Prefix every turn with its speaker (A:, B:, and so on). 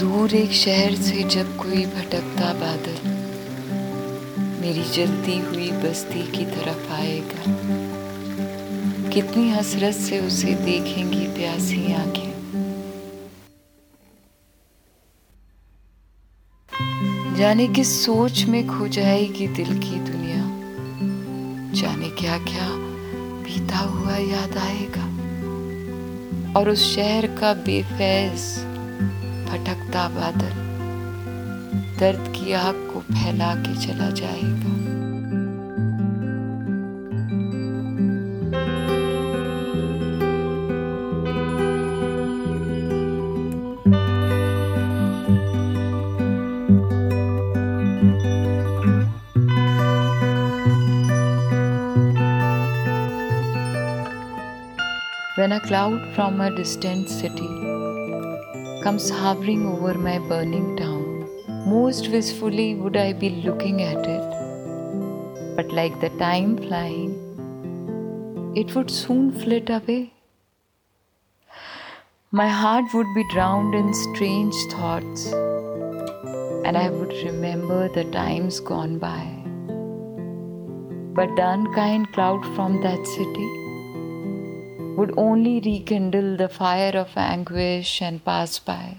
A: دور ایک شہر سے جب کوئی بھٹکتا بادل میری جلتی ہوئی بستی کی طرف آئے گا کتنی حسرت سے اسے دیکھیں گی پیاسی آنکھیں جانے کی سوچ میں کھو جائے گی دل کی دنیا جانے کیا کیا بیتا ہوا یاد آئے گا اور اس شہر کا بے فیض پھٹکتا بادل درد کی آگ کو پھیلا کے چلا جائے گا distance seems ہاورگ town would I be looking but like the time fly soon fade away my heart would be drowned انجس and I would remember times gone by but then kind cloud from then would only rekindle the fire of anguish and pass by.